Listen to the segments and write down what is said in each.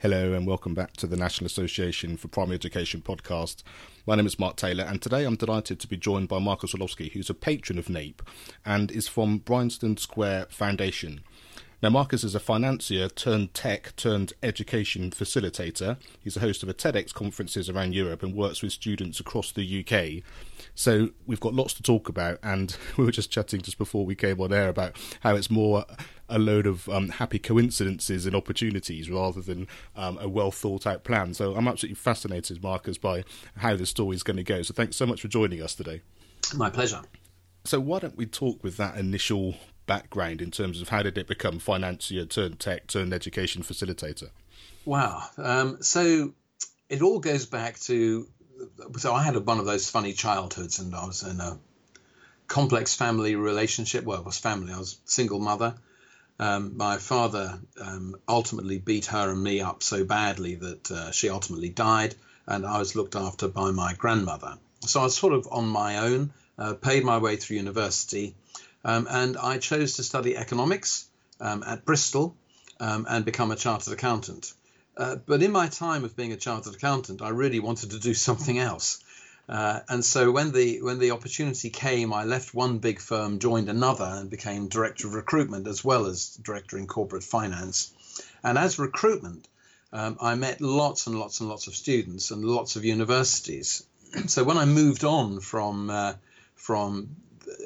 Hello and welcome back to the National Association for Primary Education podcast. My name is Mark Taylor and today I'm delighted to be joined by Marcus Orlowski, who's a patron of NAPE and is from Bryanston Square Foundation. Now, Marcus is a financier turned tech turned education facilitator. He's a host of a TEDx conferences around Europe and works with students across the UK. So we've got lots to talk about, and we were just chatting just before we came on air about how it's more a load of um, happy coincidences and opportunities rather than um, a well thought out plan. So I'm absolutely fascinated, Marcus, by how the story is going to go. So thanks so much for joining us today. My pleasure. So why don't we talk with that initial background in terms of how did it become financier turned tech turned education facilitator? Wow. Um, so it all goes back to so I had one of those funny childhoods, and I was in a complex family relationship. Well, it was family. I was single mother. Um, my father um, ultimately beat her and me up so badly that uh, she ultimately died, and I was looked after by my grandmother. So I was sort of on my own, uh, paid my way through university, um, and I chose to study economics um, at Bristol um, and become a chartered accountant. Uh, but in my time of being a chartered accountant, I really wanted to do something else. Uh, and so when the when the opportunity came, I left one big firm, joined another, and became director of recruitment as well as director in corporate finance. And as recruitment, um, I met lots and lots and lots of students and lots of universities. so when I moved on from uh, from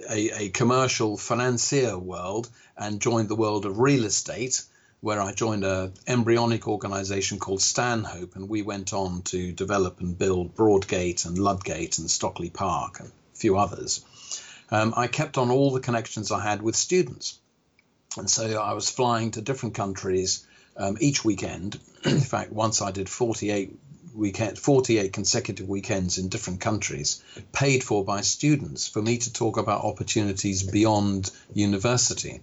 a, a commercial financier world and joined the world of real estate, where I joined an embryonic organization called Stanhope, and we went on to develop and build Broadgate and Ludgate and Stockley Park and a few others. Um, I kept on all the connections I had with students. And so I was flying to different countries um, each weekend. In fact, once I did 48 weekend, 48 consecutive weekends in different countries, paid for by students for me to talk about opportunities beyond university.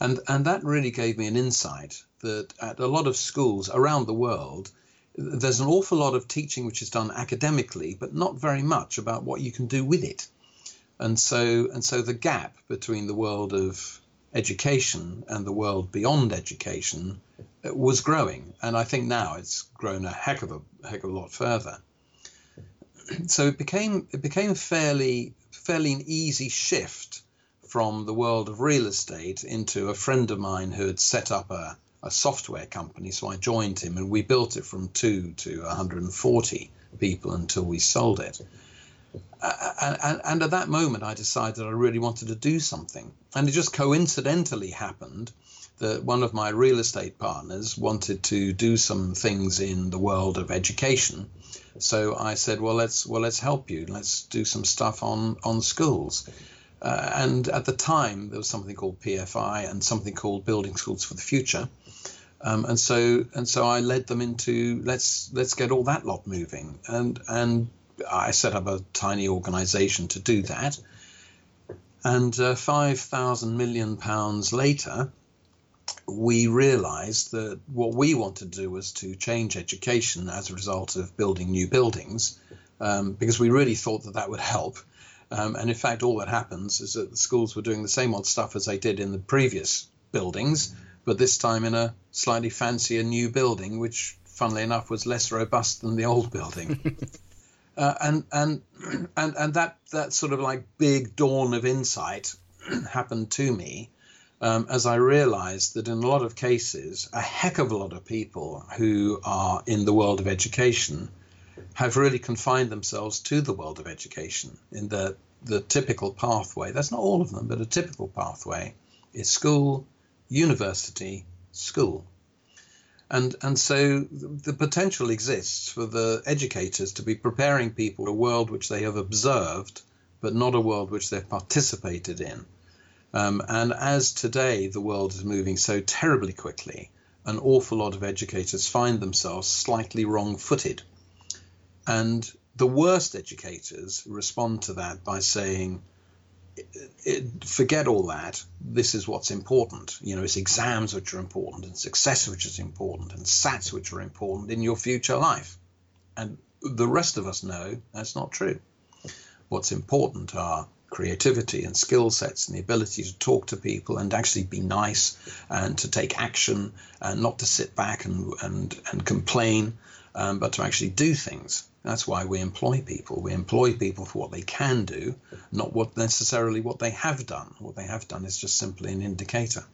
And, and that really gave me an insight that at a lot of schools around the world, there's an awful lot of teaching which is done academically, but not very much about what you can do with it. And so, and so the gap between the world of education and the world beyond education uh, was growing, and I think now it's grown a heck of a heck of a lot further. So it became it became fairly fairly an easy shift from the world of real estate into a friend of mine who had set up a, a software company. So I joined him, and we built it from two to 140 people until we sold it. Uh, and, and, at that moment, I decided I really wanted to do something. And it just coincidentally happened that one of my real estate partners wanted to do some things in the world of education. So I said, well, let's well let's help you. Let's do some stuff on on schools. Uh, and at the time, there was something called PFI and something called Building Schools for the Future. Um, and so and so I led them into let's let's get all that lot moving. And and I set up a tiny organisation to do that. And uh, five thousand million pounds later, we realized that what we wanted to do was to change education as a result of building new buildings, um, because we really thought that that would help. Um, and in fact, all that happens is that the schools were doing the same old stuff as they did in the previous buildings, but this time in a slightly fancier new building, which, funnily enough, was less robust than the old building. uh, and and and and that that sort of like big dawn of insight happened to me um, as I realized that in a lot of cases, a heck of a lot of people who are in the world of education have really confined themselves to the world of education in the the typical pathway. That's not all of them, but a typical pathway is school, university, school. And, and so the potential exists for the educators to be preparing people a world which they have observed, but not a world which they've participated in. Um, and as today the world is moving so terribly quickly, an awful lot of educators find themselves slightly wrong footed. And the worst educators respond to that by saying, forget all that. This is what's important. You know, it's exams which are important, and success which is important, and SATs which are important in your future life. And the rest of us know that's not true. What's important are creativity and skill sets and the ability to talk to people and actually be nice and to take action and not to sit back and and and complain, um, but to actually do things. That's why we employ people. We employ people for what they can do, not what necessarily what they have done. What they have done is just simply an indicator.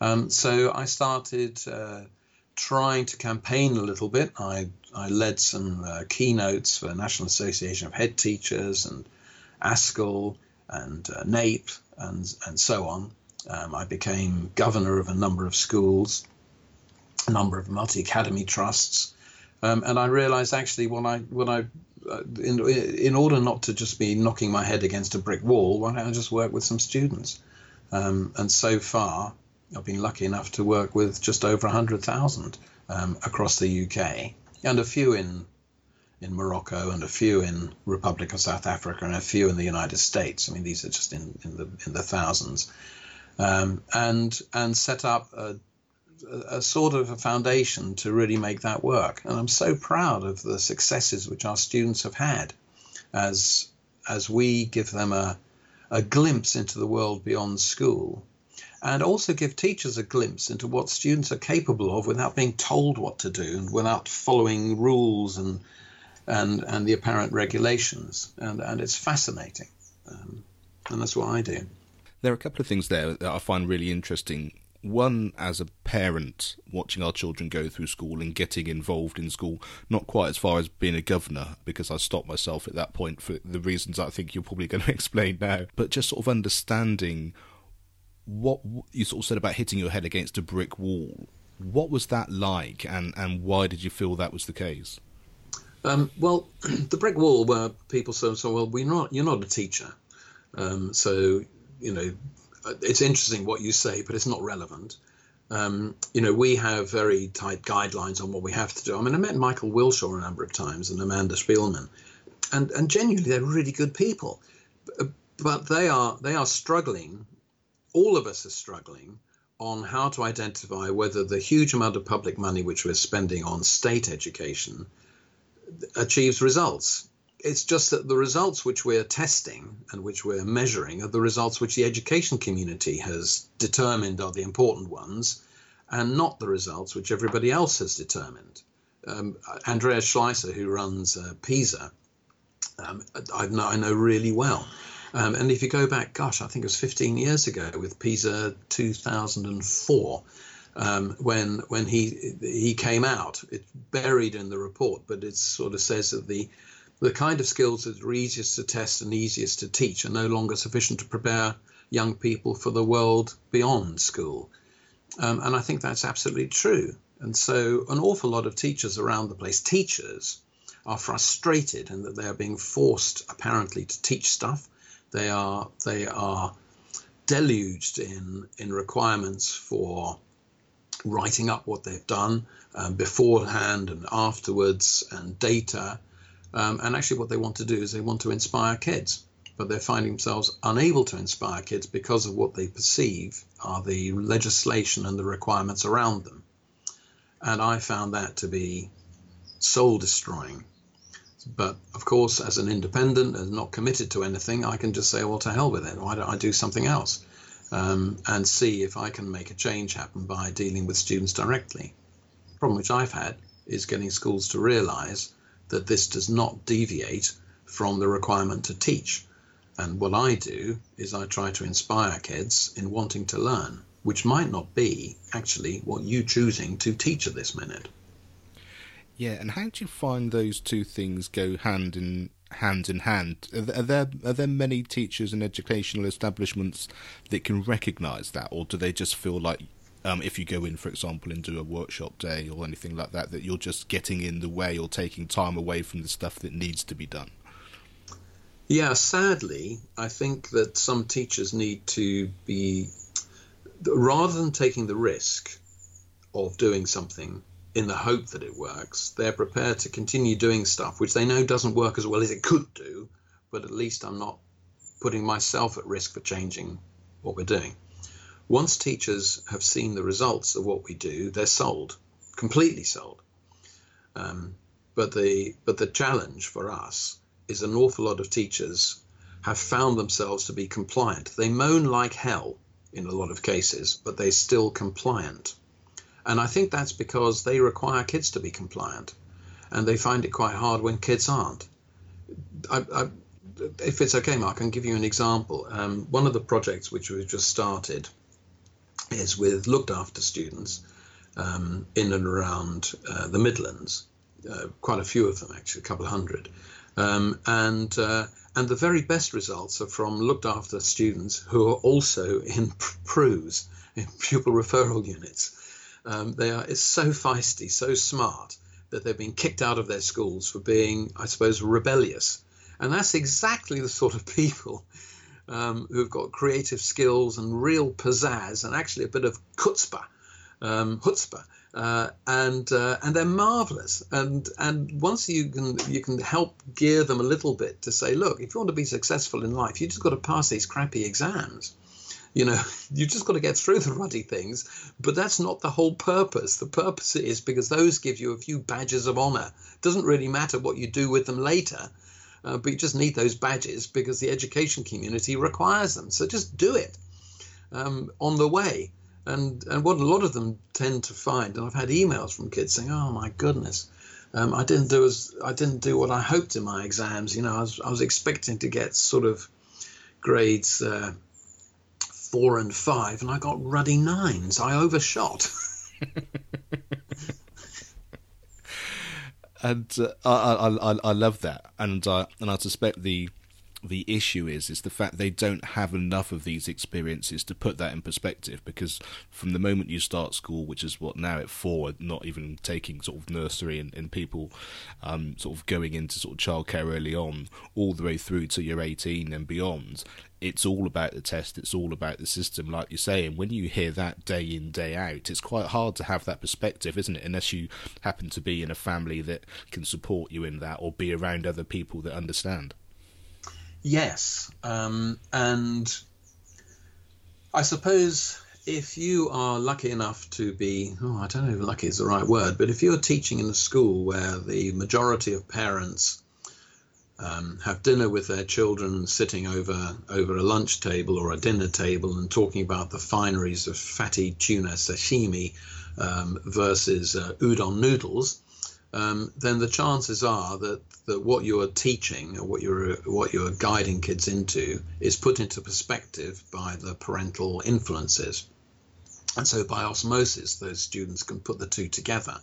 Um, so I started uh, trying to campaign a little bit. I, I led some uh, keynotes for National Association of Head Teachers and ASCL and uh, NAPE and, and so on. Um, I became governor of a number of schools, a number of multi academy trusts. Um, and I realized actually when I when I uh, in in order not to just be knocking my head against a brick wall, why don't I just work with some students? Um, and so far, I've been lucky enough to work with just over 100,000 um, across the UK and a few in in Morocco and a few in Republic of South Africa and a few in the United States. I mean, these are just in, in the in the thousands, um, and and set up a, a sort of a foundation to really make that work. And I'm so proud of the successes which our students have had, as as we give them a a glimpse into the world beyond school and also give teachers a glimpse into what students are capable of without being told what to do and without following rules and and and the apparent regulations and and it's fascinating um, and that's what I do. There are a couple of things there that I find really interesting. One, as a parent, watching our children go through school and getting involved in school, not quite as far as being a governor, because I stopped myself at that point for the reasons I think you're probably going to explain now, but just sort of understanding what you sort of said about hitting your head against a brick wall. What was that like, and, and why did you feel that was the case? Um, well, the brick wall where people say, "So, well, we're not. You're not a teacher, um, so you know." It's interesting what you say, but it's not relevant. Um, you know, we have very tight guidelines on what we have to do. I mean, I met Michael Wilshaw a number of times and Amanda Spielman, and and genuinely they're really good people, but they are they are struggling all of us are struggling on how to identify whether the huge amount of public money which we're spending on state education achieves results. It's just that the results which we're testing and which we're measuring are the results which the education community has determined are the important ones and not the results which everybody else has determined. Um, Andreas Schleicher, who runs uh, PISA, um, I, know, I know really well. Um, and if you go back, gosh, I think it was 15 years ago with PISA 2004, um, when when he he came out, it's buried in the report, but it sort of says that the the kind of skills that are easiest to test and easiest to teach are no longer sufficient to prepare young people for the world beyond school. Um, and I think that's absolutely true. And so, an awful lot of teachers around the place, teachers, are frustrated in that they are being forced, apparently, to teach stuff they are they are deluged in in requirements for writing up what they've done um, beforehand and afterwards and data. Um, and actually, what they want to do is they want to inspire kids, but they're finding themselves unable to inspire kids because of what they perceive are the legislation and the requirements around them. And I found that to be soul destroying. But of course, as an independent and not committed to anything, I can just say, well, to hell with it. Why don't I do something else? Um, and see if I can make a change happen by dealing with students directly. The problem which I've had is getting schools to realize that this does not deviate from the requirement to teach. And what I do is I try to inspire kids in wanting to learn, which might not be actually what you choosing to teach at this minute. Yeah, and how do you find those two things go hand in hand in hand? Are there are there many teachers and educational establishments that can recognise that, or do they just feel like um, if you go in, for example, and do a workshop day or anything like that, that you're just getting in the way or taking time away from the stuff that needs to be done? Yeah, sadly, I think that some teachers need to be, rather than taking the risk of doing something in the hope that it works. They're prepared to continue doing stuff which they know doesn't work as well as it could do, but at least I'm not putting myself at risk for changing what we're doing. Once teachers have seen the results of what we do, they're sold, completely sold. Um, but the but the challenge for us is an awful lot of teachers have found themselves to be compliant. They moan like hell in a lot of cases, but they're still compliant. And I think that's because they require kids to be compliant, and they find it quite hard when kids aren't. I, I, if it's okay, Mark, I can give you an example. Um, one of the projects which we've just started is with looked after students um, in and around uh, the Midlands, uh, quite a few of them actually, a couple of hundred. Um, and uh, and the very best results are from looked after students who are also in PRUs, in pupil referral units. Um, they are it's so feisty, so smart that they've been kicked out of their schools for being, I suppose, rebellious. And that's exactly the sort of people um, who've got creative skills and real pizzazz and actually a bit of chutzpah, um, chutzpah, uh, and uh, and they're marvelous. And and once you can you can help gear them a little bit to say, look, if you want to be successful in life, you just got to pass these crappy exams. You know, you just got to get through the ruddy things, but that's not the whole purpose. The purpose is because those give you a few badges of honor. It doesn't really matter what you do with them later, uh, but you just need those badges because the education community requires them. So just do it um, on the way. And and what a lot of them tend to find, and I've had emails from kids saying, "Oh my goodness, um, I didn't do as I didn't do what I hoped in my exams. You know, I was I was expecting to get sort of grades." Uh, four and five, and I got ruddy nines. I overshot. and uh, I, I, I love that, and uh, and I suspect the the issue is is the fact they don't have enough of these experiences to put that in perspective because from the moment you start school which is what now at four not even taking sort of nursery and, and people um, sort of going into sort of childcare early on all the way through to you're 18 and beyond it's all about the test it's all about the system like you say. And when you hear that day in day out it's quite hard to have that perspective isn't it? Unless you happen to be in a family that can support you in that or be around other people that understand Yes, um, and I suppose if you are lucky enough to be, oh, I don't know if lucky is the right word, but if you're teaching in a school where the majority of parents um, have dinner with their children sitting over over a lunch table or a dinner table and talking about the fineries of fatty tuna sashimi um, versus uh, udon noodles, um, then the chances are that, that what you're teaching or what you're what you're guiding kids into is put into perspective by the parental influences, and so by osmosis, those students can put the two together.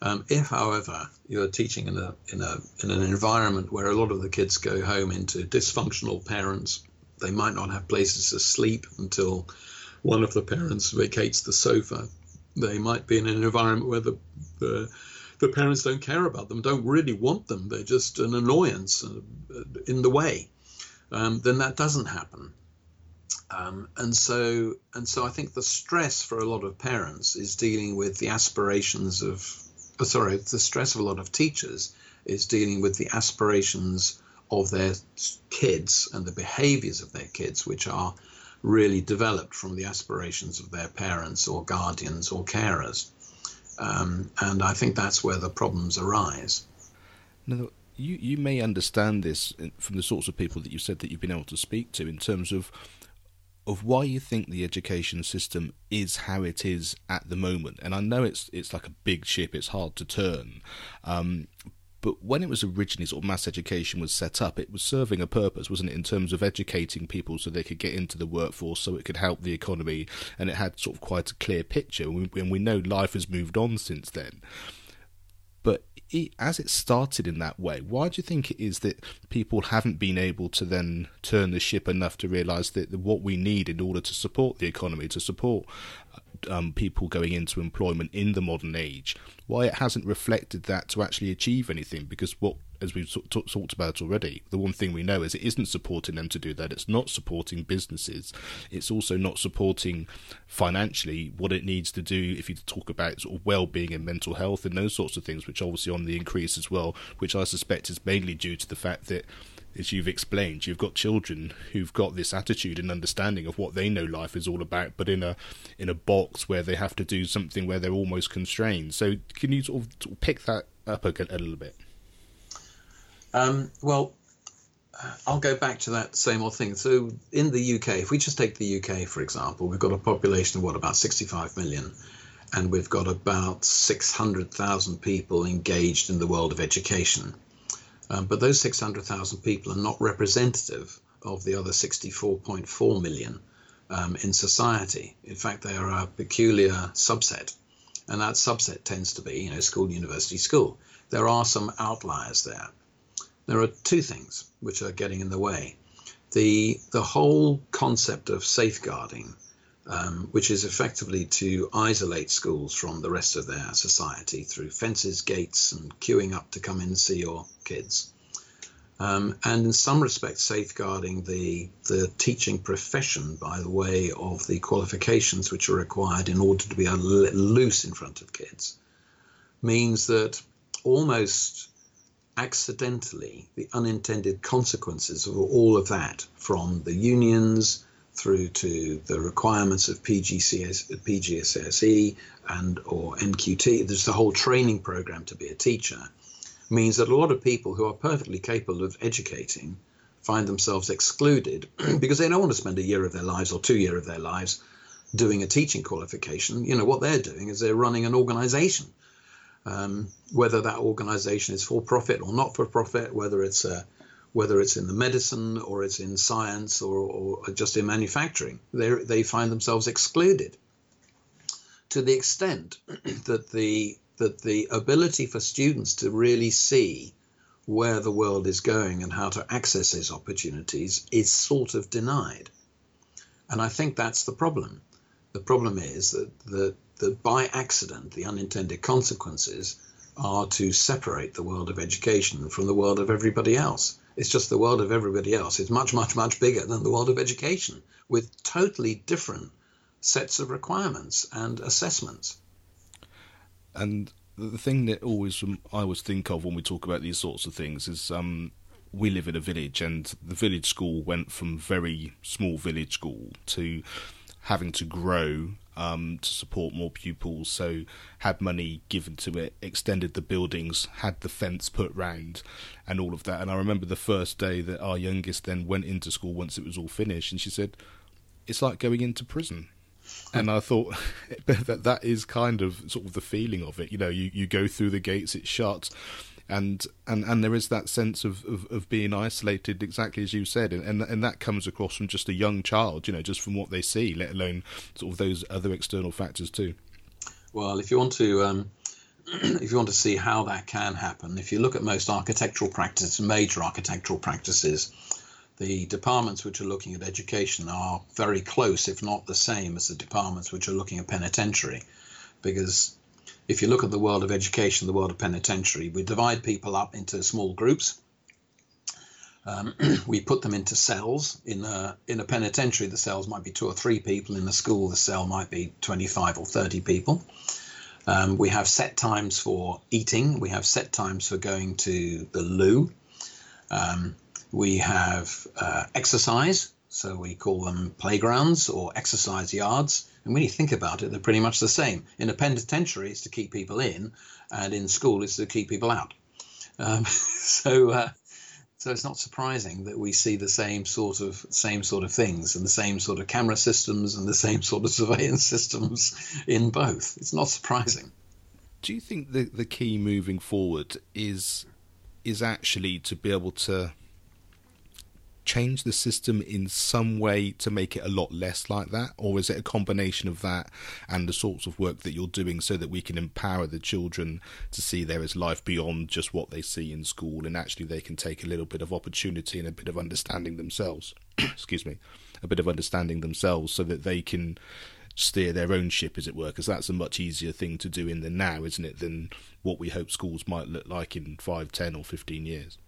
Um, if, however, you're teaching in a in a in an environment where a lot of the kids go home into dysfunctional parents, they might not have places to sleep until one of the parents vacates the sofa. They might be in an environment where the, the the parents don't care about them, don't really want them. They're just an annoyance uh, in the way. Um, then that doesn't happen. Um, and so, and so, I think the stress for a lot of parents is dealing with the aspirations of, oh, sorry, the stress of a lot of teachers is dealing with the aspirations of their kids and the behaviors of their kids, which are really developed from the aspirations of their parents or guardians or carers. Um, and I think that's where the problems arise. Now, you, you may understand this from the sorts of people that you said that you've been able to speak to in terms of of why you think the education system is how it is at the moment. And I know it's it's like a big ship; it's hard to turn. Um, but when it was originally sort of mass education was set up, it was serving a purpose, wasn't it, in terms of educating people so they could get into the workforce, so it could help the economy, and it had sort of quite a clear picture. And we, know life has moved on since then. But as it started in that way, why do you think it is that people haven't been able to then turn the ship enough to realise that what we need in order to support the economy, to support uh, um, people going into employment in the modern age, why it hasn't reflected that to actually achieve anything. Because what, as we've t- talked about already, the one thing we know is it isn't supporting them to do that. It's not supporting businesses. It's also not supporting financially what it needs to do. If you talk about sort of well-being and mental health and those sorts of things, which obviously on the increase as well, which I suspect is mainly due to the fact that as you've explained, you've got children who've got this attitude and understanding of what they know life is all about, but in a in a box where they have to do something where they're almost constrained. So, can you sort of pick that up a, a little bit? Um, well, I'll go back to that same old thing. So in the UK, if we just take the UK for example, we've got a population of what about 65 million, and we've got about 600,000 people engaged in the world of education. Um, but those 600,000 people are not representative of the other 64.4 million um, in society. In fact, they are a peculiar subset, and that subset tends to be, you know, school, university, school. There are some outliers there. There are two things which are getting in the way. The the whole concept of safeguarding, um, which is effectively to isolate schools from the rest of their society through fences, gates, and queuing up to come in and see your kids. Um, and in some respects safeguarding the the teaching profession by the way of the qualifications which are required in order to be loose in front of kids means that almost accidentally the unintended consequences of all of that from the unions through to the requirements of PGCS, PGCSE and or NQT there's the whole training program to be a teacher means that a lot of people who are perfectly capable of educating find themselves excluded because they don't want to spend a year of their lives or two year of their lives doing a teaching qualification. You know what they're doing is they're running an organization. Um, whether that organization is for profit or not for profit, whether it's a, whether it's in the medicine or it's in science or, or just in manufacturing, they they find themselves excluded. To the extent that the that the ability for students to really see where the world is going and how to access those opportunities is sort of denied. And I think that's the problem. The problem is that, that, that by accident, the unintended consequences are to separate the world of education from the world of everybody else. It's just the world of everybody else is much, much, much bigger than the world of education with totally different sets of requirements and assessments. And the thing that always I always think of when we talk about these sorts of things is um, we live in a village, and the village school went from very small village school to having to grow um, to support more pupils. So had money given to it, extended the buildings, had the fence put round, and all of that. And I remember the first day that our youngest then went into school once it was all finished, and she said, "It's like going into prison." and I thought that that is kind of sort of the feeling of it. You know, you, you go through the gates, it's shut, and and and there is that sense of, of, of being isolated, exactly as you said, and, and and that comes across from just a young child. You know, just from what they see, let alone sort of those other external factors too. Well, if you want to. Um if you want to see how that can happen, if you look at most architectural practices, major architectural practices, the departments which are looking at education are very close, if not the same, as the departments which are looking at penitentiary. Because if you look at the world of education, the world of penitentiary, we divide people up into small groups. Um, we put them into cells. In a, in a penitentiary, the cells might be two or three people. In the school, the cell might be 25 or 30 people. Um, we have set times for eating. We have set times for going to the loo. Um, we have uh, exercise, so we call them playgrounds or exercise yards. And when you think about it, they're pretty much the same. In a penitentiary, it's to keep people in, and in school, it's to keep people out. Um, so, uh, so it's not surprising that we see the same sort of same sort of things and the same sort of camera systems and the same sort of surveillance systems in both. It's not surprising. Do you think the the key moving forward is is actually to be able to change the system in some way to make it a lot less like that? Or is it a combination of that and the sorts of work that you're doing so that we can empower the children to see there is life beyond just what they see in school and actually they can take a little bit of opportunity and a bit of understanding themselves? Excuse me, a bit of understanding themselves so that they can steer their own ship, as it were, because that's a much easier thing to do in the now, isn't it, than what we hope schools might look like in five, ten, or 15 years.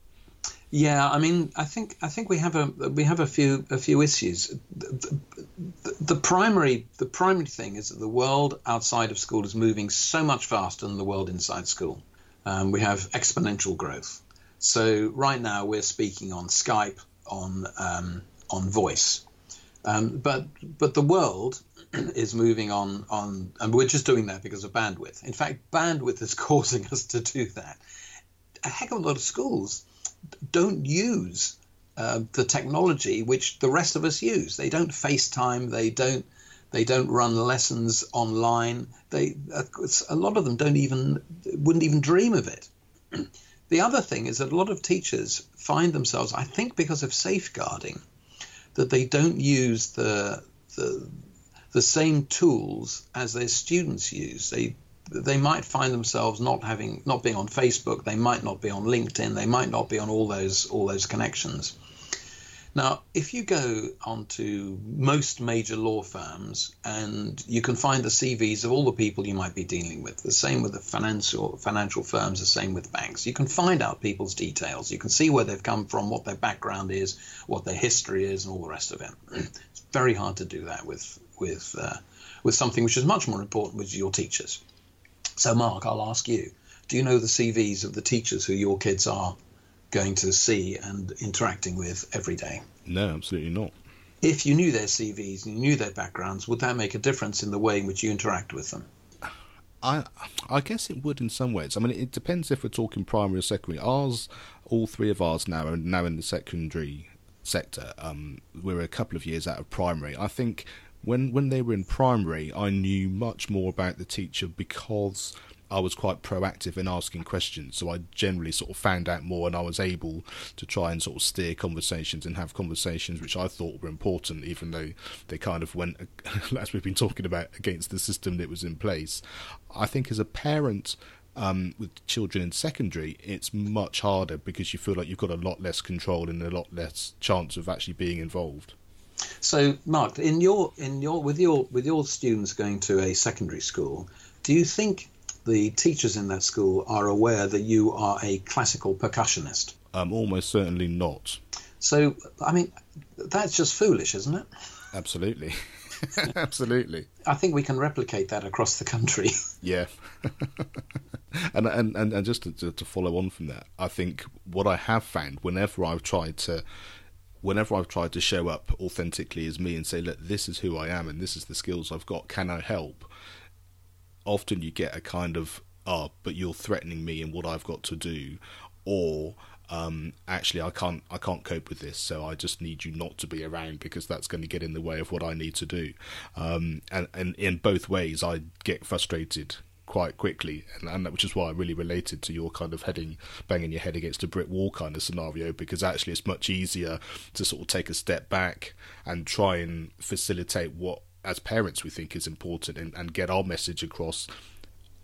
Yeah, I mean, I think I think we have a we have a few a few issues. The, the, the, primary the primary thing is that the world outside of school is moving so much faster than the world inside school. Um, we have exponential growth. So right now we're speaking on Skype on um, on voice, um, but but the world is moving on on, and we're just doing that because of bandwidth. In fact, bandwidth is causing us to do that. A heck of a lot of schools don't use uh, the technology which the rest of us use. They don't FaceTime. They don't. They don't run lessons online. They uh, a lot of them don't even wouldn't even dream of it. the other thing is that a lot of teachers find themselves, I think, because of safeguarding, that they don't use the the the same tools as their students use. They they might find themselves not having not being on Facebook, they might not be on LinkedIn, they might not be on all those all those connections. Now, if you go onto most major law firms and you can find the CVs of all the people you might be dealing with, the same with the financial financial firms, the same with banks. You can find out people's details. You can see where they've come from, what their background is, what their history is, and all the rest of it. It's very hard to do that with with uh, with something which is much more important, which is your teachers. So, Mark, I'll ask you: Do you know the CVs of the teachers who your kids are going to see and interacting with every day? No, absolutely not. If you knew their CVs and you knew their backgrounds, would that make a difference in the way in which you interact with them? I I guess it would in some ways. I mean, it depends if we're talking primary or secondary. Ours, all three of ours now are now in the secondary sector. Um, we're a couple of years out of primary. I think when when they were in primary, I knew much more about the teacher because I was quite proactive in asking questions. So I generally sort of found out more, and I was able to try and sort of steer conversations and have conversations which I thought were important, even though they kind of went, as we've been talking about, against the system that was in place. I think as a parent. Um, with children in secondary, it's much harder because you feel like you've got a lot less control and a lot less chance of actually being involved. So, Mark, in your in your with your with your students going to a secondary school, do you think the teachers in that school are aware that you are a classical percussionist? Um, almost certainly not. So, I mean, that's just foolish, isn't it? Absolutely. Absolutely. I think we can replicate that across the country. Yeah. and, and, and, and just to, to follow on from that, I think what I have found whenever I've tried to whenever I've tried to show up authentically as me and say, look, this is who I am and this is the skills I've got, can I help? Often you get a kind of, oh, but you're threatening me and what I've got to do, or um, actually I can't I can't cope with this, so I just need you not to be around because that's going to get in the way of what I need to do. Um, and, and in both ways, I get frustrated quite quickly, and, and which is why I really related to your kind of heading, banging your head against a brick wall kind of scenario, because actually it's much easier to sort of take a step back and try and facilitate what, as parents, we think is important, and, and get our message across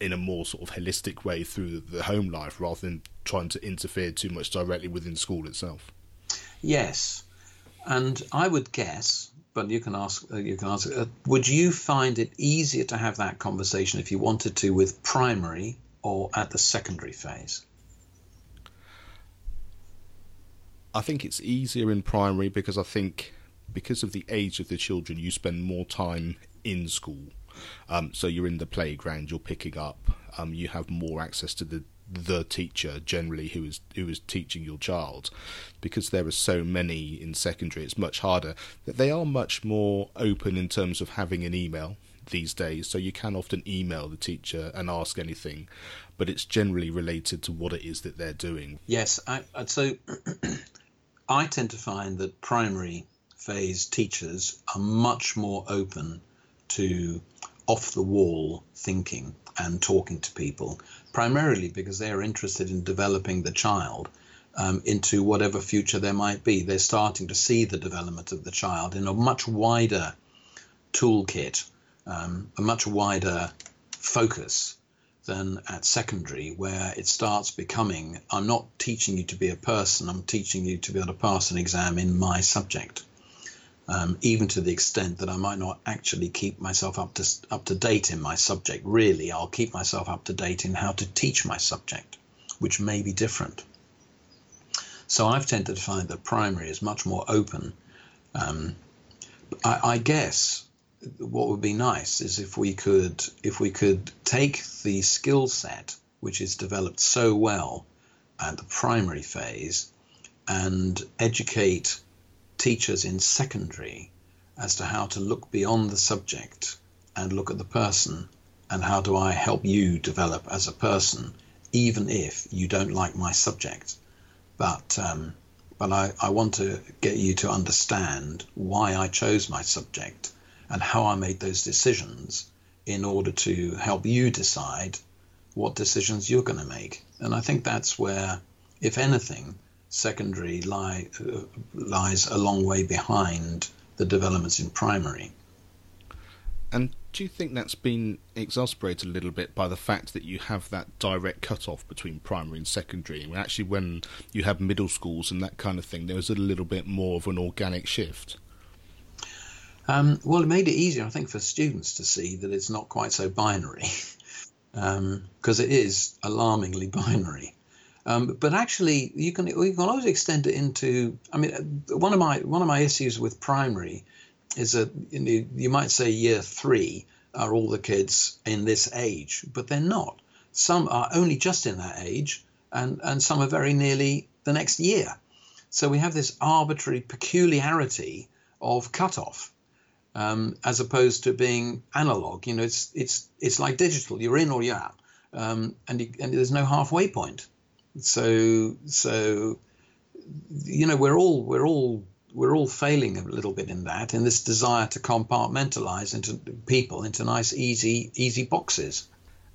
in a more sort of holistic way through the home life, rather than trying to interfere too much directly within school itself. Yes, and I would guess but you can ask. Uh, you can ask. Uh, would you find it easier to have that conversation if you wanted to with primary or at the secondary phase? I think it's easier in primary because I think because of the age of the children, you spend more time in school. Um, so you're in the playground, you're picking up, um, you have more access to the the teacher generally who is who is teaching your child because there are so many in secondary it's much harder. That they are much more open in terms of having an email these days so you can often email the teacher and ask anything but it's generally related to what it is that they're doing. Yes I, so i tend to find that primary phase teachers are much more open to off the wall thinking and talking to people primarily because they are interested in developing the child um, into whatever future there might be. They're starting to see the development of the child in a much wider toolkit, um, a much wider focus than at secondary, where it starts becoming I'm not teaching you to be a person, I'm teaching you to be able to pass an exam in my subject um, even to the extent that I might not actually keep myself up to up to date in my subject. Really, I'll keep myself up to date in how to teach my subject, which may be different. So I've tended to find that primary is much more open. Um, I, I guess what would be nice is if we could if we could take the skill set which is developed so well at the primary phase and educate teachers in secondary as to how to look beyond the subject and look at the person and how do I help you develop as a person, even if you don't like my subject. But um, but I, I want to get you to understand why I chose my subject and how I made those decisions in order to help you decide what decisions you're going to make. And I think that's where, if anything, secondary lie, uh, lies a long way behind the developments in primary. And do you think that's been exasperated a little bit by the fact that you have that direct cut-off between primary and secondary? And actually, when you have middle schools and that kind of thing, there was a little bit more of an organic shift. Um, well, it made it easier, I think, for students to see that it's not quite so binary, because um, it is alarmingly binary. Um, but actually, you can you can always extend it into. I mean, one of my one of my issues with primary is that you, might say year three are all the kids in this age, but they're not. Some are only just in that age, and and some are very nearly the next year. So we have this arbitrary peculiarity of cutoff, um, as opposed to being analog. You know, it's it's it's like digital. You're in or you're out, um, and you, and there's no halfway point. So so you know we're all we're all we're all failing a little bit in that in this desire to compartmentalize into people into nice easy easy boxes.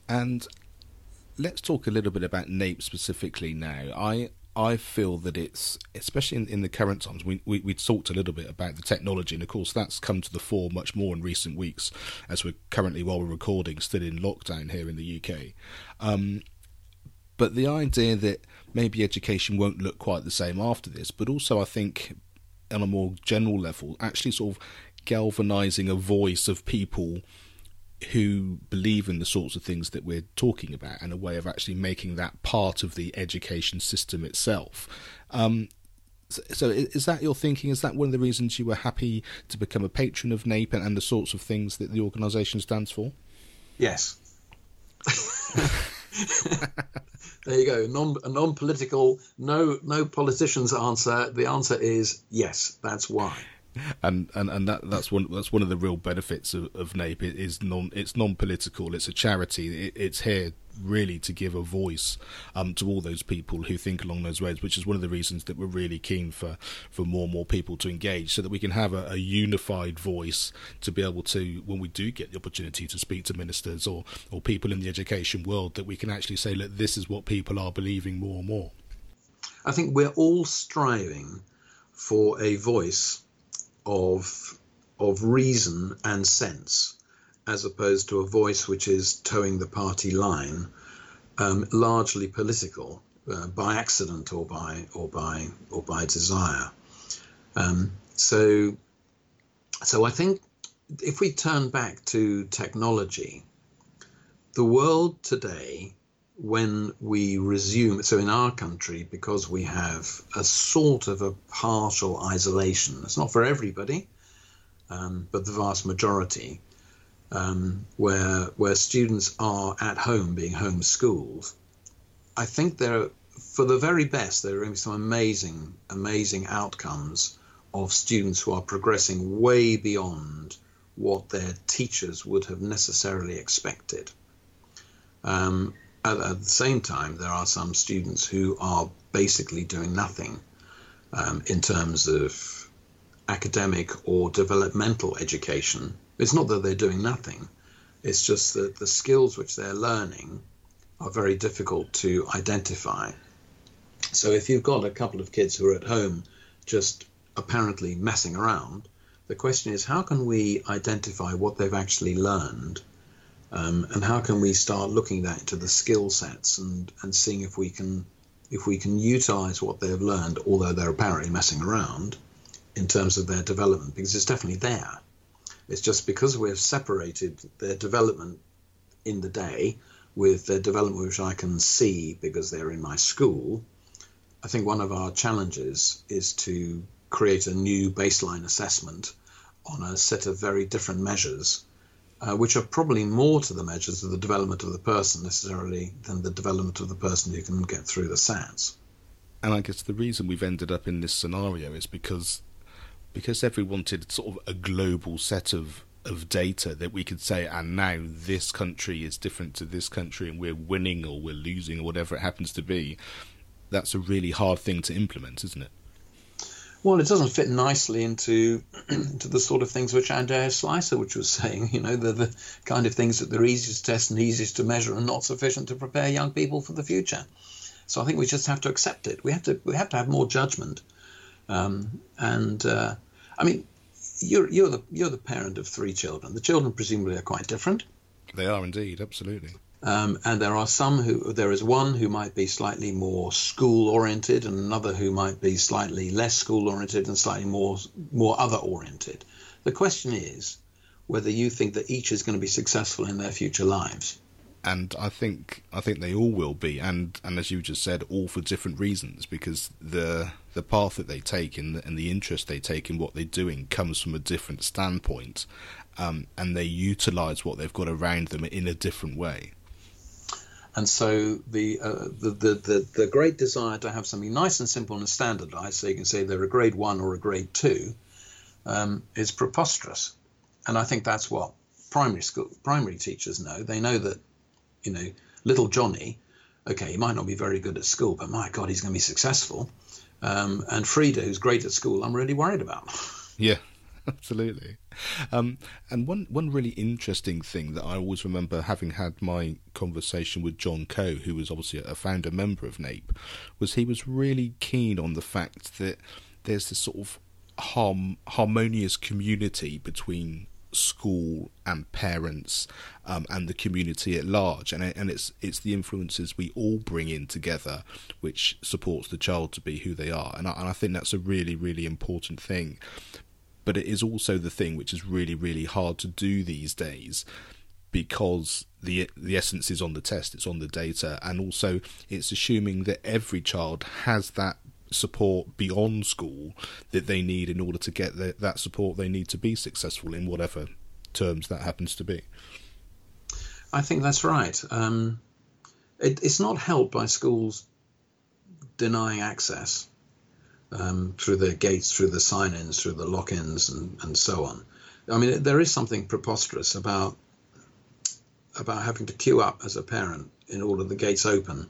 And let's talk a little bit about NAPE specifically now. I I feel that it's, especially in, in the current times, we, we, we talked a little bit about the technology, and of course that's come to the fore much more in recent weeks, as we're currently, while we're recording, still in lockdown here in the UK. Um, but the idea that maybe education won't look quite the same after this, but also I think on a more general level, actually sort of galvanizing a voice of people who believe in the sorts of things that we're talking about and a way of actually making that part of the education system itself. Um, so, so, is that your thinking? Is that one of the reasons you were happy to become a patron of NAPE and, and the sorts of things that the organisation stands for? Yes. there you go. Non, a non-political, no no politician's answer. The answer is yes. That's why. And and, and that that's one that's one of the real benefits of, of NAPE. It is non it's non-political. It's a charity. It, it's here really to give a voice um, to all those people who think along those ways, which is one of the reasons that we're really keen for, for more and more people to engage so that we can have a, a unified voice to be able to, when we do get the opportunity to speak to ministers or, or people in the education world, that we can actually say, look, this is what people are believing more and more. I think we're all striving for a voice of of reason and sense as opposed to a voice which is toeing the party line, um, largely political, uh, by accident or by or by or by desire. Um, so, so I think if we turn back to technology, the world today, when we resume, so in our country, because we have a sort of a partial isolation, it's not for everybody, um, but the vast majority, um, where where students are at home being homeschooled, I think there, for the very best, there are going to be some amazing, amazing outcomes of students who are progressing way beyond what their teachers would have necessarily expected. Um, at, at, the same time, there are some students who are basically doing nothing um, in terms of academic or developmental education it's not that they're doing nothing, it's just that the skills which they're learning are very difficult to identify. So if you've got a couple of kids who are at home just apparently messing around, the question is how can we identify what they've actually learned um, and how can we start looking that into the skill sets and, and seeing if we can if we can utilize what they've learned, although they're apparently messing around, in terms of their development, because it's definitely there. It's just because we've separated their development in the day with their development which I can see because they're in my school. I think one of our challenges is to create a new baseline assessment on a set of very different measures, uh, which are probably more to the measures of the development of the person necessarily than the development of the person who can get through the SATs. And I guess the reason we've ended up in this scenario is because because everyone wanted sort of a global set of of data that we could say, and now this country is different to this country, and we're winning or we're losing or whatever it happens to be. That's a really hard thing to implement, isn't it? Well, it doesn't fit nicely into into the sort of things which Andreas Schleicher, which was saying, you know, the, the kind of things that they're easiest to test and easiest to measure and not sufficient to prepare young people for the future. So I think we just have to accept it. We have to we have to have more judgment. Um, and uh, I mean, you're you're the you're the parent of three children. The children presumably are quite different. They are indeed, absolutely. Um, and there are some who there is one who might be slightly more school oriented, and another who might be slightly less school oriented and slightly more more other oriented. The question is whether you think that each is going to be successful in their future lives. And I think I think they all will be, and, and as you just said, all for different reasons. Because the the path that they take and the, and the interest they take in what they're doing comes from a different standpoint, um, and they utilise what they've got around them in a different way. And so the, uh, the, the, the, the great desire to have something nice and simple and standardized, so you can say they're a grade one or a grade two, um, is preposterous. And I think that's what primary school primary teachers know. They know that, you know, little Johnny, okay, he might not be very good at school, but my God, he's going to be successful. Um, and Frida, who's great at school, I'm really worried about. Yeah, absolutely. Um, and one one really interesting thing that I always remember having had my conversation with John Coe, who was obviously a founder member of NAPE, was he was really keen on the fact that there's this sort of harm, harmonious community between school and parents um, and the community at large. And and it's it's the influences we all bring in together which supports the child to be who they are. And I, and I think that's a really really important thing but it is also the thing which is really really hard to do these days because the the essence is on the test it's on the data. And also it's assuming that every child has that support beyond school that they need in order to get the, that support they need to be successful in whatever terms that happens to be. I think that's right. Um, it, it's not helped by schools denying access um, through the gates, through the sign-ins, through the lock-ins, and, and so on. I mean, there is something preposterous about about having to queue up as a parent in order the gates open,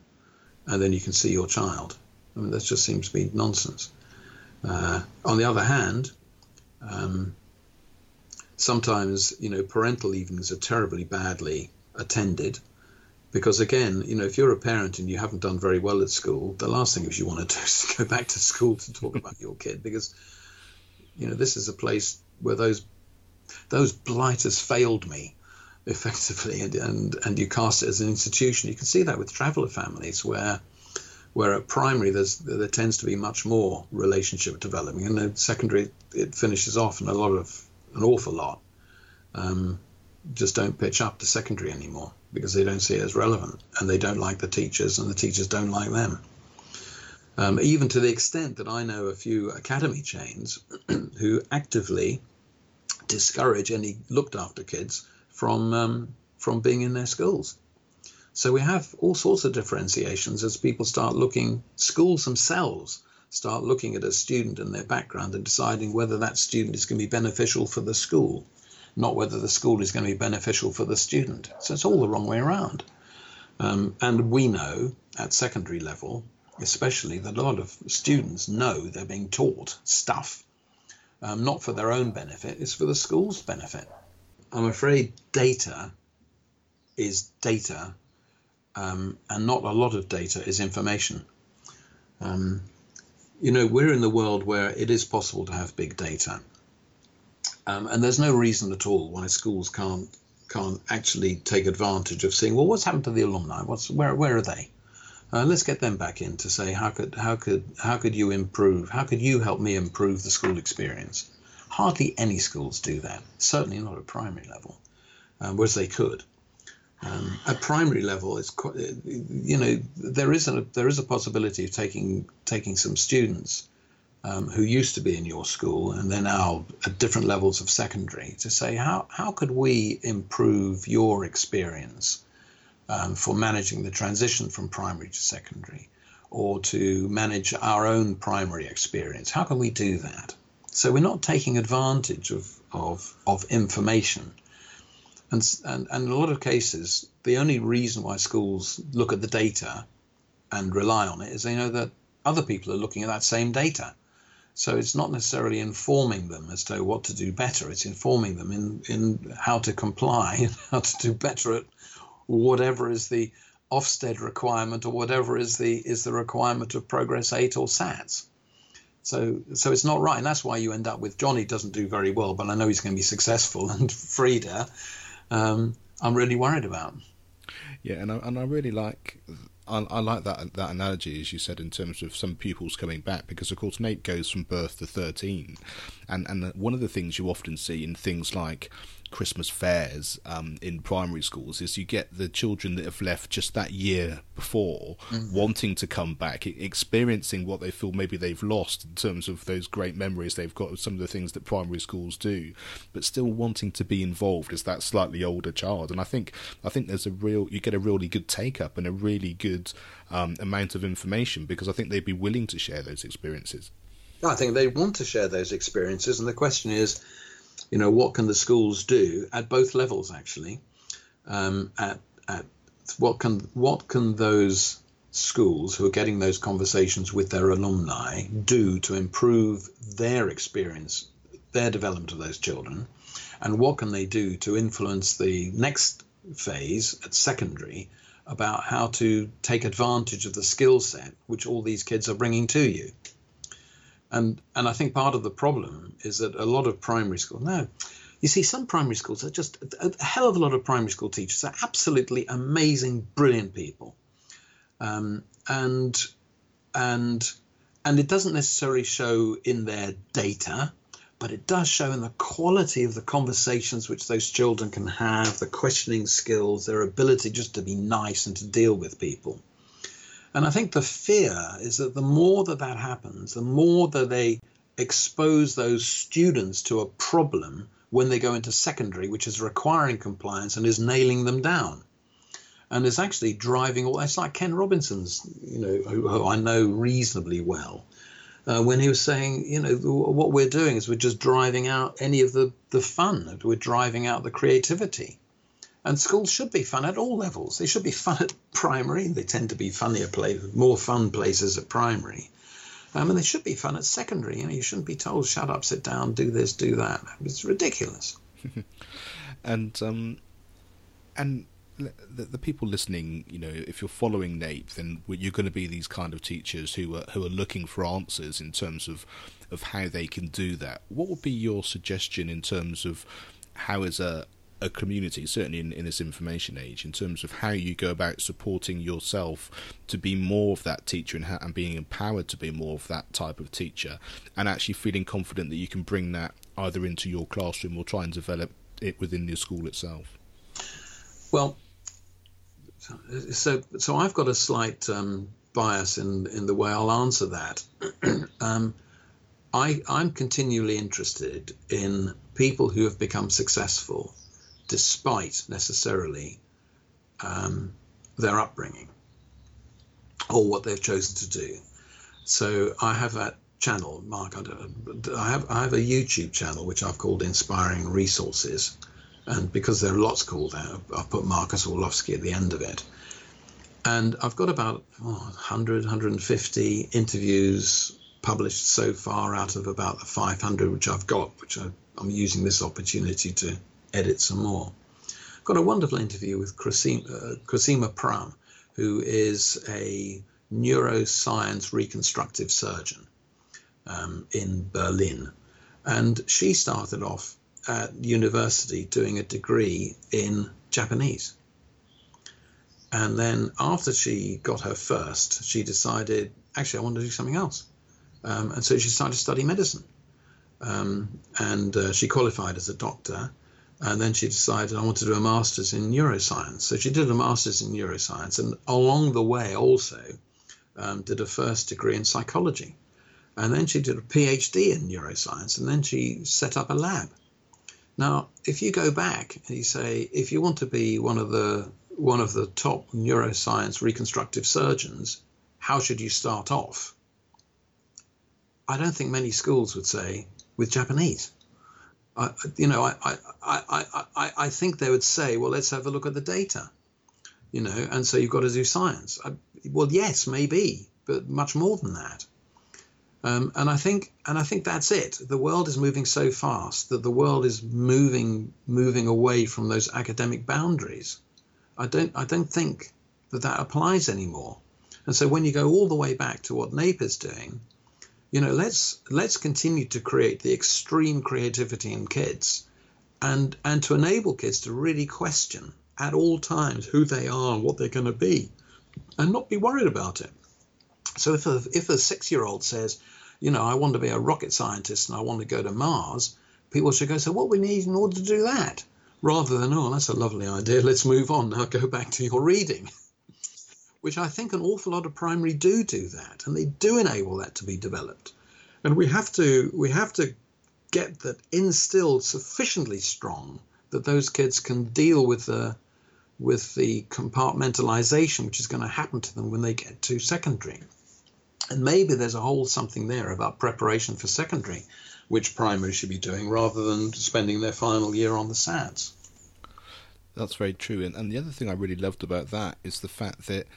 and then you can see your child. I mean, that just seems to be nonsense. Uh, on the other hand, um, sometimes you know parental evenings are terribly badly attended because again, you know, if you're a parent and you haven't done very well at school, the last thing is you want to do is go back to school to talk about your kid because, you know, this is a place where those those blighters failed me effectively, and, and and you cast it as an institution. You can see that with traveller families where where at primary there's there tends to be much more relationship developing, and then secondary it finishes off, and a lot of an awful lot. Um, just don't pitch up to secondary anymore because they don't see it as relevant and they don't like the teachers and the teachers don't like them. Um, even to the extent that I know a few academy chains who actively discourage any looked after kids from um, from being in their schools. So we have all sorts of differentiations as people start looking, schools themselves start looking at a student and their background and deciding whether that student is going to be beneficial for the school not whether the school is going to be beneficial for the student. So it's all the wrong way around. Um, and we know at secondary level, especially, that a lot of students know they're being taught stuff, um, not for their own benefit, it's for the school's benefit. I'm afraid data is data, um, and not a lot of data is information. Um, you know, we're in the world where it is possible to have big data. Um, and there's no reason at all why schools can't can't actually take advantage of seeing well what's happened to the alumni? What's where where are they? Uh, let's get them back in to say how could how could how could you improve? How could you help me improve the school experience? Hardly any schools do that. Certainly not at primary level um, whereas they could. Um, at primary level it's quite, you know there is a there is a possibility of taking taking some students um, who used to be in your school and they're now at different levels of secondary to say how, how could we improve your experience um, for managing the transition from primary to secondary or to manage our own primary experience? How can we do that? So we're not taking advantage of, of, of information. And, and, and in a lot of cases the only reason why schools look at the data and rely on it is they know that other people are looking at that same data So it's not necessarily informing them as to what to do better. It's informing them in, in how to comply and how to do better at whatever is the Ofsted requirement or whatever is the is the requirement of Progress 8 or SATs. So so it's not right, and that's why you end up with Johnny doesn't do very well, but I know he's going to be successful, and Frida, um, I'm really worried about. Yeah, and I, and I really like I, I, like that that analogy, as you said, in terms of some pupils coming back, because of course NAPE goes from birth to thirteen, and and one of the things you often see in things like Christmas fairs um, in primary schools is you get the children that have left just that year before mm-hmm. wanting to come back, experiencing what they feel maybe they've lost in terms of those great memories they've got of some of the things that primary schools do, but still wanting to be involved as that slightly older child. And I think I think there's a real you get a really good take up and a really good um, amount of information because I think they'd be willing to share those experiences. I think they want to share those experiences, and the question is you know, what can the schools do at both levels actually? Um, at at what can what can those schools who are getting those conversations with their alumni do to improve their experience, their development of those children, and what can they do to influence the next phase at secondary about how to take advantage of the skill set which all these kids are bringing to you and and I think part of the problem is that a lot of primary school now, you see, some primary schools are just a hell of a lot of primary school teachers are absolutely amazing, brilliant people, um, and and and it doesn't necessarily show in their data, but it does show in the quality of the conversations which those children can have, the questioning skills, their ability just to be nice and to deal with people. And I think the fear is that the more that that happens, the more that they expose those students to a problem when they go into secondary, which is requiring compliance and is nailing them down. And is actually driving all. It's like Ken Robinson's, you know, who, who I know reasonably well, uh, when he was saying, you know, what we're doing is we're just driving out any of the the fun. We're driving out the creativity. And schools should be fun at all levels. They should be fun at primary. They tend to be funnier places, more fun places at primary. Um, and they should be fun at secondary. You know, you shouldn't be told, shut up, sit down, do this, do that. It's ridiculous. and um, and the, the, people listening, you know, if you're following NAPE, then you're going to be these kind of teachers who are who are looking for answers in terms of of how they can do that. What would be your suggestion in terms of how, as a a community, certainly in, in this information age, in terms of how you go about supporting yourself to be more of that teacher and, ha- and being empowered to be more of that type of teacher, and actually feeling confident that you can bring that either into your classroom or try and develop it within the school itself. Well, so so I've got a slight um, bias in in the way I'll answer that. um, I I'm continually interested in people who have become successful despite necessarily um, their upbringing or what they've chosen to do. So I have that channel, Mark. I have I have a YouTube channel which I've called Inspiring Resources, and because there are lots called that, I've put Marcus Orlovsky at the end of it. And I've got about oh, 100, 150 interviews published so far out of about the 500 which I've got, which I, I'm using this opportunity to edit some more. Got a wonderful interview with Cosima, uh, Prahm, who is a neuroscience reconstructive surgeon um, in Berlin. And she started off at university doing a degree in Japanese. And then after she got her first, she decided, actually, I want to do something else. Um, and so she started to study medicine. Um, and uh, she qualified as a doctor and then she decided I want to do a master's in neuroscience. So she did a master's in neuroscience, and along the way also um, did a first degree in psychology. And then she did a PhD in neuroscience, and then she set up a lab. Now, if you go back and you say, if you want to be one of the one of the top neuroscience reconstructive surgeons, how should you start off? I don't think many schools would say with Japanese. I, you know, I, I, I, I, I think they would say, well, let's have a look at the data, you know, and so you've got to do science. I, well, yes, maybe, but much more than that. Um, and I think, and I think that's it. The world is moving so fast that the world is moving, moving away from those academic boundaries. I don't, I don't think that that applies anymore. And so when you go all the way back to what NAPE is doing, you know, let's let's continue to create the extreme creativity in kids, and and to enable kids to really question at all times who they are and what they're going to be, and not be worried about it. So if a, if a six year old says, you know, I want to be a rocket scientist and I want to go to Mars, people should go, so what we need in order to do that? Rather than, oh, that's a lovely idea, let's move on. Now go back to your reading. Which I think an awful lot of primary do do that, and they do enable that to be developed. And we have to we have to get that instilled sufficiently strong that those kids can deal with the with the compartmentalization which is going to happen to them when they get to secondary. And maybe there's a whole something there about preparation for secondary, which primary should be doing rather than spending their final year on the SATs. That's very true. And, and the other thing I really loved about that is the fact that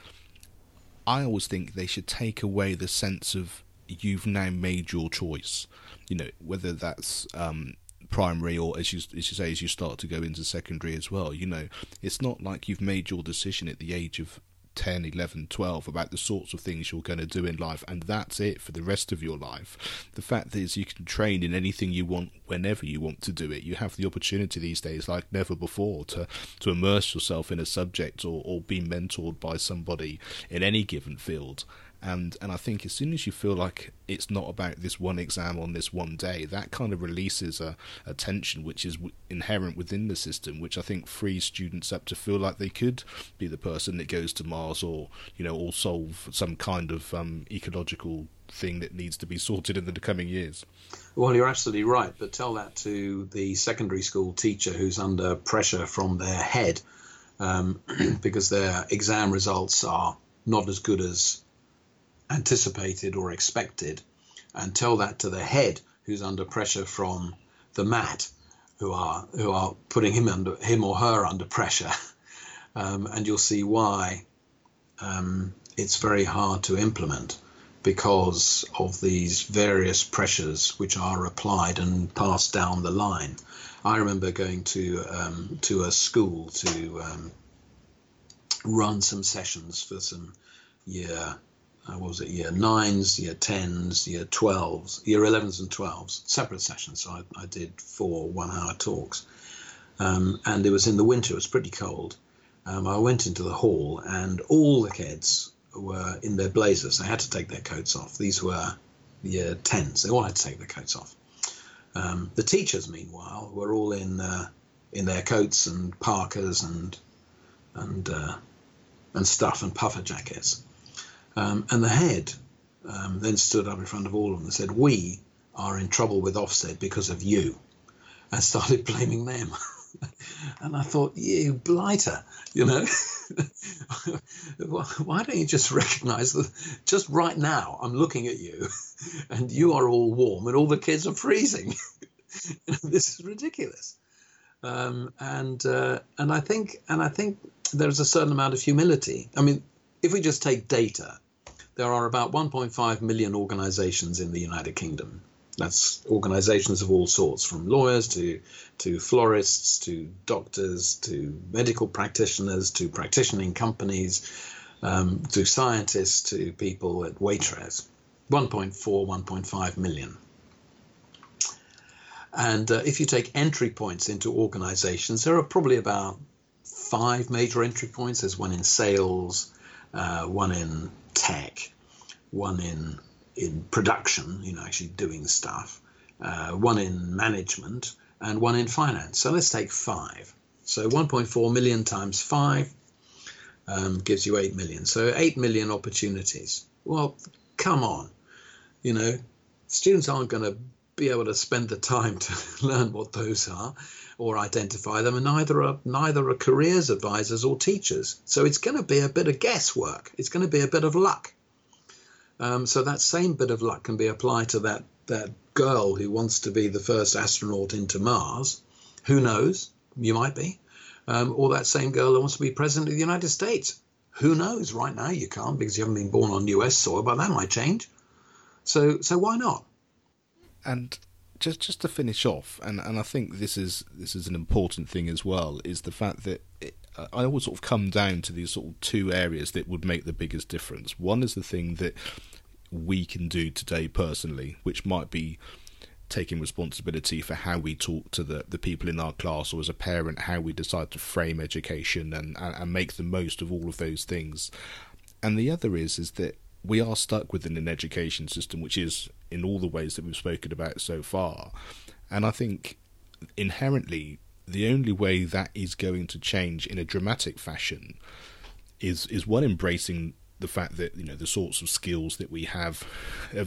I always think they should take away the sense of you've now made your choice. You know, whether that's um, primary or as you as you say as you start to go into secondary as well. You know, it's not like you've made your decision at the age of 10, 11, 12 about the sorts of things you're going to do in life, and that's it for the rest of your life. The fact is, you can train in anything you want whenever you want to do it. You have the opportunity these days, like never before, to, to immerse yourself in a subject or, or be mentored by somebody in any given field and and I think as soon as you feel like it's not about this one exam on this one day, that kind of releases a, a tension which is w- inherent within the system, which I think frees students up to feel like they could be the person that goes to Mars or you know or solve some kind of um, ecological thing that needs to be sorted in the coming years. Well, you're absolutely right, but tell that to the secondary school teacher who's under pressure from their head um, because their exam results are not as good as anticipated or expected, and tell that to the head who's under pressure from the mat, who are who are putting him under him or her under pressure, um, and you'll see why um, it's very hard to implement because of these various pressures which are applied and passed down the line. I remember going to um, to a school to um, run some sessions for some year uh, what was it, year nines, year tens, year twelves, year elevens and twelves, separate sessions. So I, I did four one-hour talks, um, and it was in the winter. It was pretty cold. Um, I went into the hall, and all the kids were in their blazers. They had to take their coats off. These were year tens. They all had to take their coats off. Um, the teachers, meanwhile, were all in uh, in their coats and parkas and and uh, and stuff and puffer jackets. Um, and the head um, then stood up in front of all of them and said, We are in trouble with Ofsted because of you, and started blaming them. and I thought, You blighter, you know, why don't you just recognize that just right now I'm looking at you and you are all warm and all the kids are freezing? this is ridiculous. Um, and uh, and I think and I think there's a certain amount of humility. I mean, if we just take data, there are about 1.5 million organizations in the United Kingdom. That's organizations of all sorts, from lawyers to, to florists to doctors to medical practitioners to practicing companies um, to scientists to people at Waitrose. 1.4, 1.5 million. And uh, if you take entry points into organizations, there are probably about five major entry points. There's one in sales, uh, one in tech, one in in production, you know, actually doing stuff, uh, one in management, and one in finance. So let's take five. So 1.4 million times five um, gives you 8 million. So 8 million opportunities. Well, come on. You know, students aren't going to be able to spend the time to learn what those are or identify them, and neither are neither are careers advisors or teachers. So it's going to be a bit of guesswork. It's going to be a bit of luck. Um, so that same bit of luck can be applied to that that girl who wants to be the first astronaut into Mars. Who knows? You might be. Um, or that same girl who wants to be president of the United States. Who knows? Right now you can't because you haven't been born on US soil, but that might change. So so why not? And just just to finish off, and, and I think this is this is an important thing as well, is the fact that it, I always sort of come down to these sort of two areas that would make the biggest difference. One is the thing that we can do today personally, which might be taking responsibility for how we talk to the, the people in our class or as a parent how we decide to frame education and, and, and make the most of all of those things and the other is is that we are stuck within an education system which is in all the ways that we've spoken about so far. And i think inherently the only way that is going to change in a dramatic fashion is is one embracing the fact that you know the sorts of skills that we have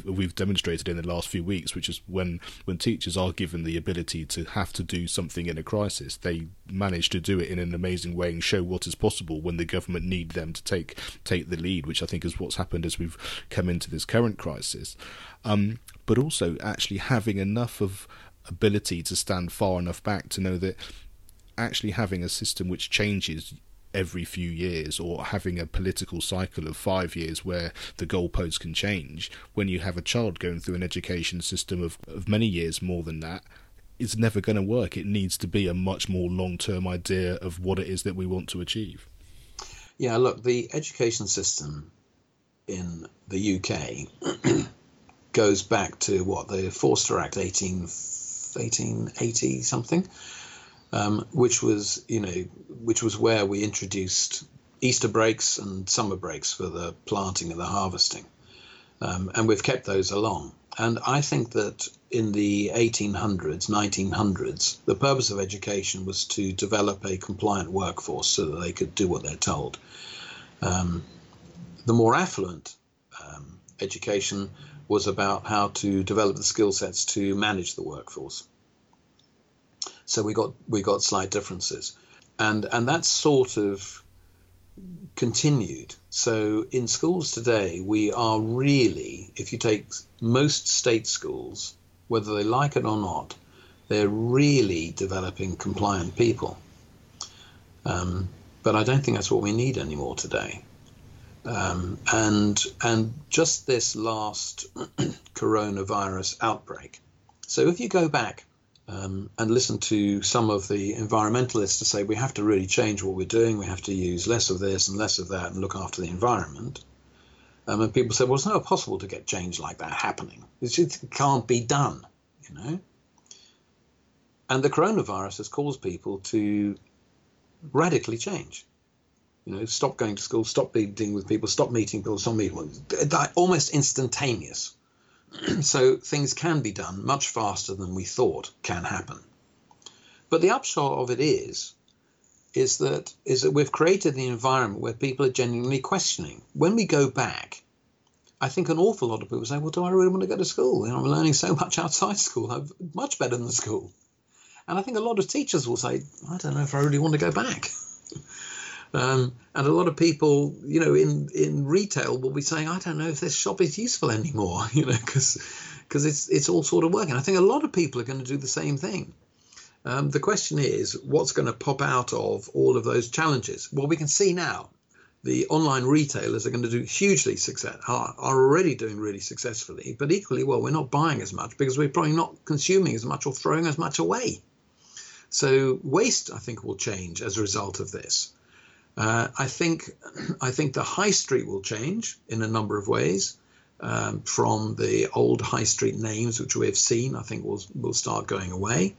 we've demonstrated in the last few weeks which is when when teachers are given the ability to have to do something in a crisis they manage to do it in an amazing way and show what is possible when the government need them to take take the lead which i think is what's happened as we've come into this current crisis. Um, but also actually having enough of ability to stand far enough back to know that actually having a system which changes every few years or having a political cycle of five years where the goalposts can change when you have a child going through an education system of, of many years more than that it's never going to work. It needs to be a much more long-term idea of what it is that we want to achieve. Yeah look the education system in the uk goes back to what the forster act 18 1880 something um, which was you know which was where we introduced Easter breaks and summer breaks for the planting and the harvesting, um, and we've kept those along. And I think that in the 1800s, 1900s, the purpose of education was to develop a compliant workforce so that they could do what they're told. Um, the more affluent um, education was about how to develop the skill sets to manage the workforce. So we got we got slight differences, and and that sort of continued. So in schools today, we are really, if you take most state schools, whether they like it or not, they're really developing compliant people. Um, but I don't think that's what we need anymore today. Um, and and just this last coronavirus outbreak. So if you go back um, and listen to some of the environmentalists to say we have to really change what we're doing. We have to use less of this and less of that and look after the environment. Um, and people say, well, it's not possible to get change like that happening. It can't be done, you know. And the coronavirus has caused people to radically change. You know, stop going to school, stop meeting with people, stop meeting people, stop meeting. Almost instantaneous. so things can be done much faster than we thought can happen. But the upshot of it is, is that is that we've created the environment where people are genuinely questioning. When we go back, I think an awful lot of people say, "Well, do I really want to go to school? You know, I'm learning so much outside school. I'm much better than school." And I think a lot of teachers will say, "I don't know if I really want to go back." Um, and a lot of people, you know, in, in retail will be saying, I don't know if this shop is useful anymore, you know, because because it's it's all sort of working. I think a lot of people are going to do the same thing. Um, the question is, what's going to pop out of all of those challenges? Well, we can see now the online retailers are going to do hugely success are, are already doing really successfully, but equally well, we're not buying as much because we're probably not consuming as much or throwing as much away. So waste, I think, will change as a result of this. Uh, I think I think the high street will change in a number of ways. Um, from the old high street names, which we have seen, I think will will start going away.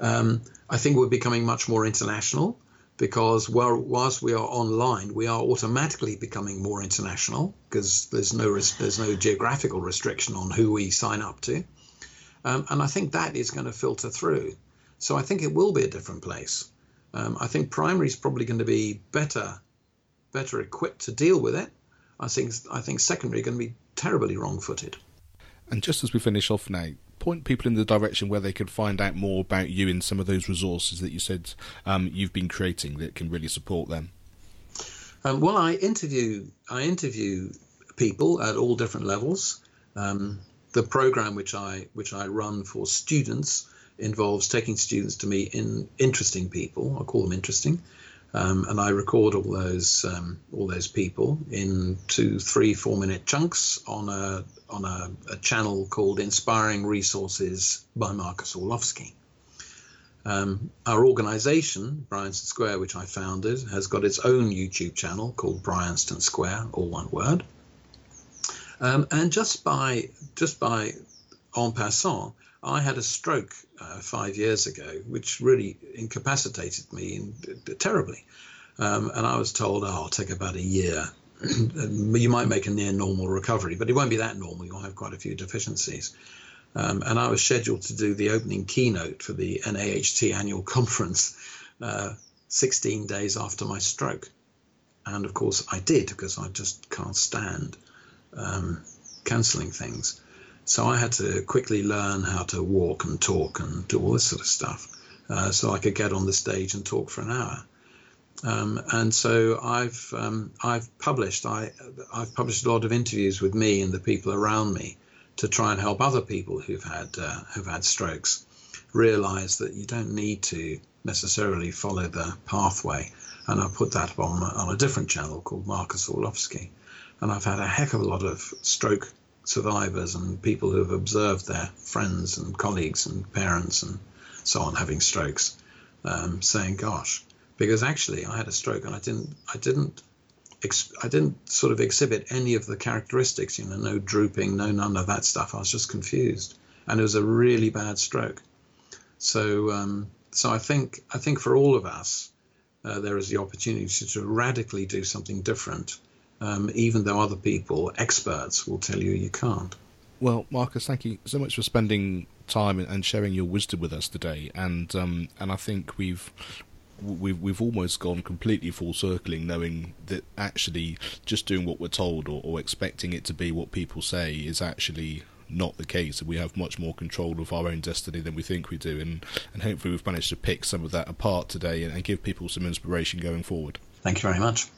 Um, I think we're becoming much more international because whilst we are online, we are automatically becoming more international because there's no there's no geographical restriction on who we sign up to, um, and I think that is going to filter through. So I think it will be a different place. Um, I think primary is probably going to be better better equipped to deal with it. I think I think secondary going to be terribly wrong-footed. And just as we finish off now, point people in the direction where they can find out more about you and some of those resources that you said um, you've been creating that can really support them. Um, well, I interview I interview people at all different levels. Um, the program which I which I run for students involves taking students to meet in interesting people. I call them interesting. Um, and I record all those um, all those people in two, three, four minute chunks on a on a, a channel called Inspiring Resources by Marcus Orlovsky. Um, our organization, Bryanston Square, which I founded, has got its own YouTube channel called Bryanston Square, all one word. Um, and just by just by en passant, I had a stroke uh, five years ago, which really incapacitated me in, terribly. Um, and I was told, oh, I'll take about a year. you might make a near normal recovery, but it won't be that normal. You'll have quite a few deficiencies. Um, and I was scheduled to do the opening keynote for the NAHT annual conference uh, 16 days after my stroke. And of course, I did because I just can't stand um, cancelling things. So I had to quickly learn how to walk and talk and do all this sort of stuff uh, so I could get on the stage and talk for an hour. Um, and so I've um, I've published I I've published a lot of interviews with me and the people around me to try and help other people who've had uh, who've had strokes realize that you don't need to necessarily follow the pathway. And I put that on on a different channel called Marcus Orlovsky, and I've had a heck of a lot of stroke survivors and people who have observed their friends and colleagues and parents and so on having strokes, um, saying, "Gosh." Because actually, I had a stroke and I didn't, I didn't I didn't sort of exhibit any of the characteristics, you know, no drooping, no none of that stuff. I was just confused, and it was a really bad stroke. So, um, so I think I think for all of us, uh, there is the opportunity to radically do something different, um, even though other people, experts, will tell you you can't. Well, Marcus, thank you so much for spending time and sharing your wisdom with us today. And um, and I think we've we've we've almost gone completely full circling, knowing that actually just doing what we're told or, or expecting it to be what people say is actually not the case. We have much more control of our own destiny than we think we do, and and hopefully we've managed to pick some of that apart today and, and give people some inspiration going forward. Thank you very much.